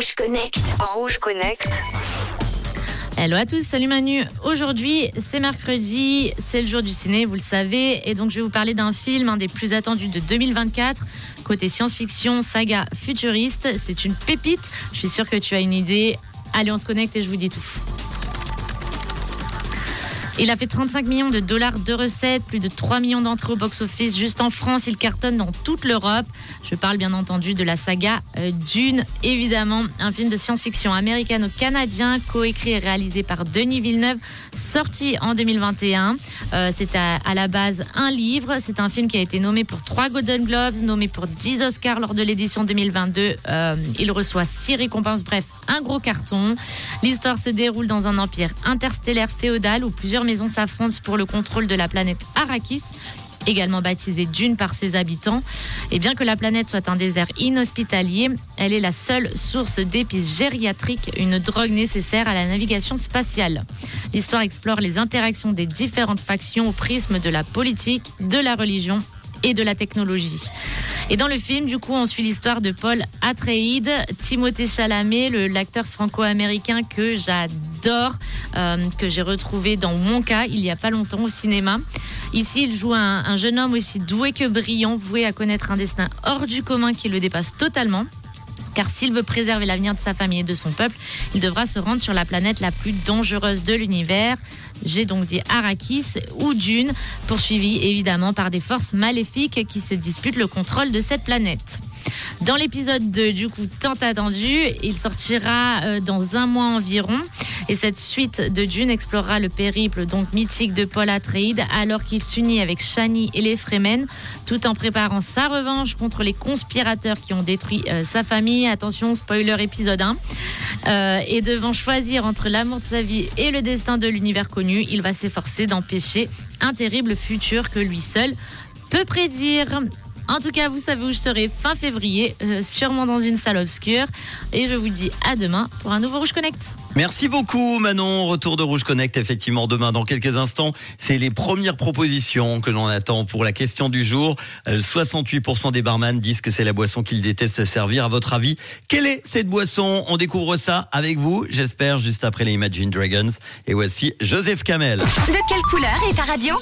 Rouge Connect. Rouge Connect. Hello à tous, salut Manu. Aujourd'hui, c'est mercredi, c'est le jour du ciné, vous le savez, et donc je vais vous parler d'un film, un des plus attendus de 2024. Côté science-fiction, saga futuriste, c'est une pépite. Je suis sûre que tu as une idée. Allez, on se connecte et je vous dis tout. Il a fait 35 millions de dollars de recettes, plus de 3 millions d'entrées au box-office. Juste en France, il cartonne dans toute l'Europe. Je parle bien entendu de la saga euh, Dune, évidemment, un film de science-fiction américano-canadien, coécrit et réalisé par Denis Villeneuve, sorti en 2021. Euh, c'est à, la base un livre. C'est un film qui a été nommé pour 3 Golden Globes, nommé pour 10 Oscars lors de l'édition 2022. Euh, il reçoit 6 récompenses, bref, un gros carton. L'histoire se déroule dans un empire interstellaire féodal où plusieurs maison s'affrontent pour le contrôle de la planète Arrakis également baptisée Dune par ses habitants. Et bien que la planète soit un désert inhospitalier, elle est la seule source d'épices gériatriques, une drogue nécessaire à la navigation spatiale. L'histoire explore les interactions des différentes factions au prisme de la politique, de la religion et de la technologie. Et dans le film, du coup, on suit l'histoire de Paul Atreides, Timothée Chalamet, l'acteur franco-américain que j'adore, euh, que j'ai retrouvé dans Mon cas il y a pas longtemps au cinéma. Ici, il joue un, un jeune homme aussi doué que brillant, voué à connaître un destin hors du commun qui le dépasse totalement car s'il veut préserver l'avenir de sa famille et de son peuple, il devra se rendre sur la planète la plus dangereuse de l'univers. J'ai donc dit Arrakis ou Dune, poursuivi évidemment par des forces maléfiques qui se disputent le contrôle de cette planète. Dans l'épisode 2, du coup, tant attendu, il sortira euh, dans un mois environ. Et cette suite de Dune explorera le périple donc mythique de Paul Atreides alors qu'il s'unit avec Shani et les Fremen tout en préparant sa revanche contre les conspirateurs qui ont détruit euh, sa famille. Attention, spoiler épisode 1. Euh, et devant choisir entre l'amour de sa vie et le destin de l'univers connu, il va s'efforcer d'empêcher un terrible futur que lui seul peut prédire. En tout cas, vous savez où je serai fin février, euh, sûrement dans une salle obscure. Et je vous dis à demain pour un nouveau Rouge Connect. Merci beaucoup Manon. Retour de Rouge Connect effectivement demain dans quelques instants. C'est les premières propositions que l'on attend pour la question du jour. 68% euh, des barman disent que c'est la boisson qu'ils détestent servir. À votre avis, quelle est cette boisson? On découvre ça avec vous, j'espère, juste après les Imagine Dragons. Et voici Joseph Kamel. De quelle couleur est ta radio?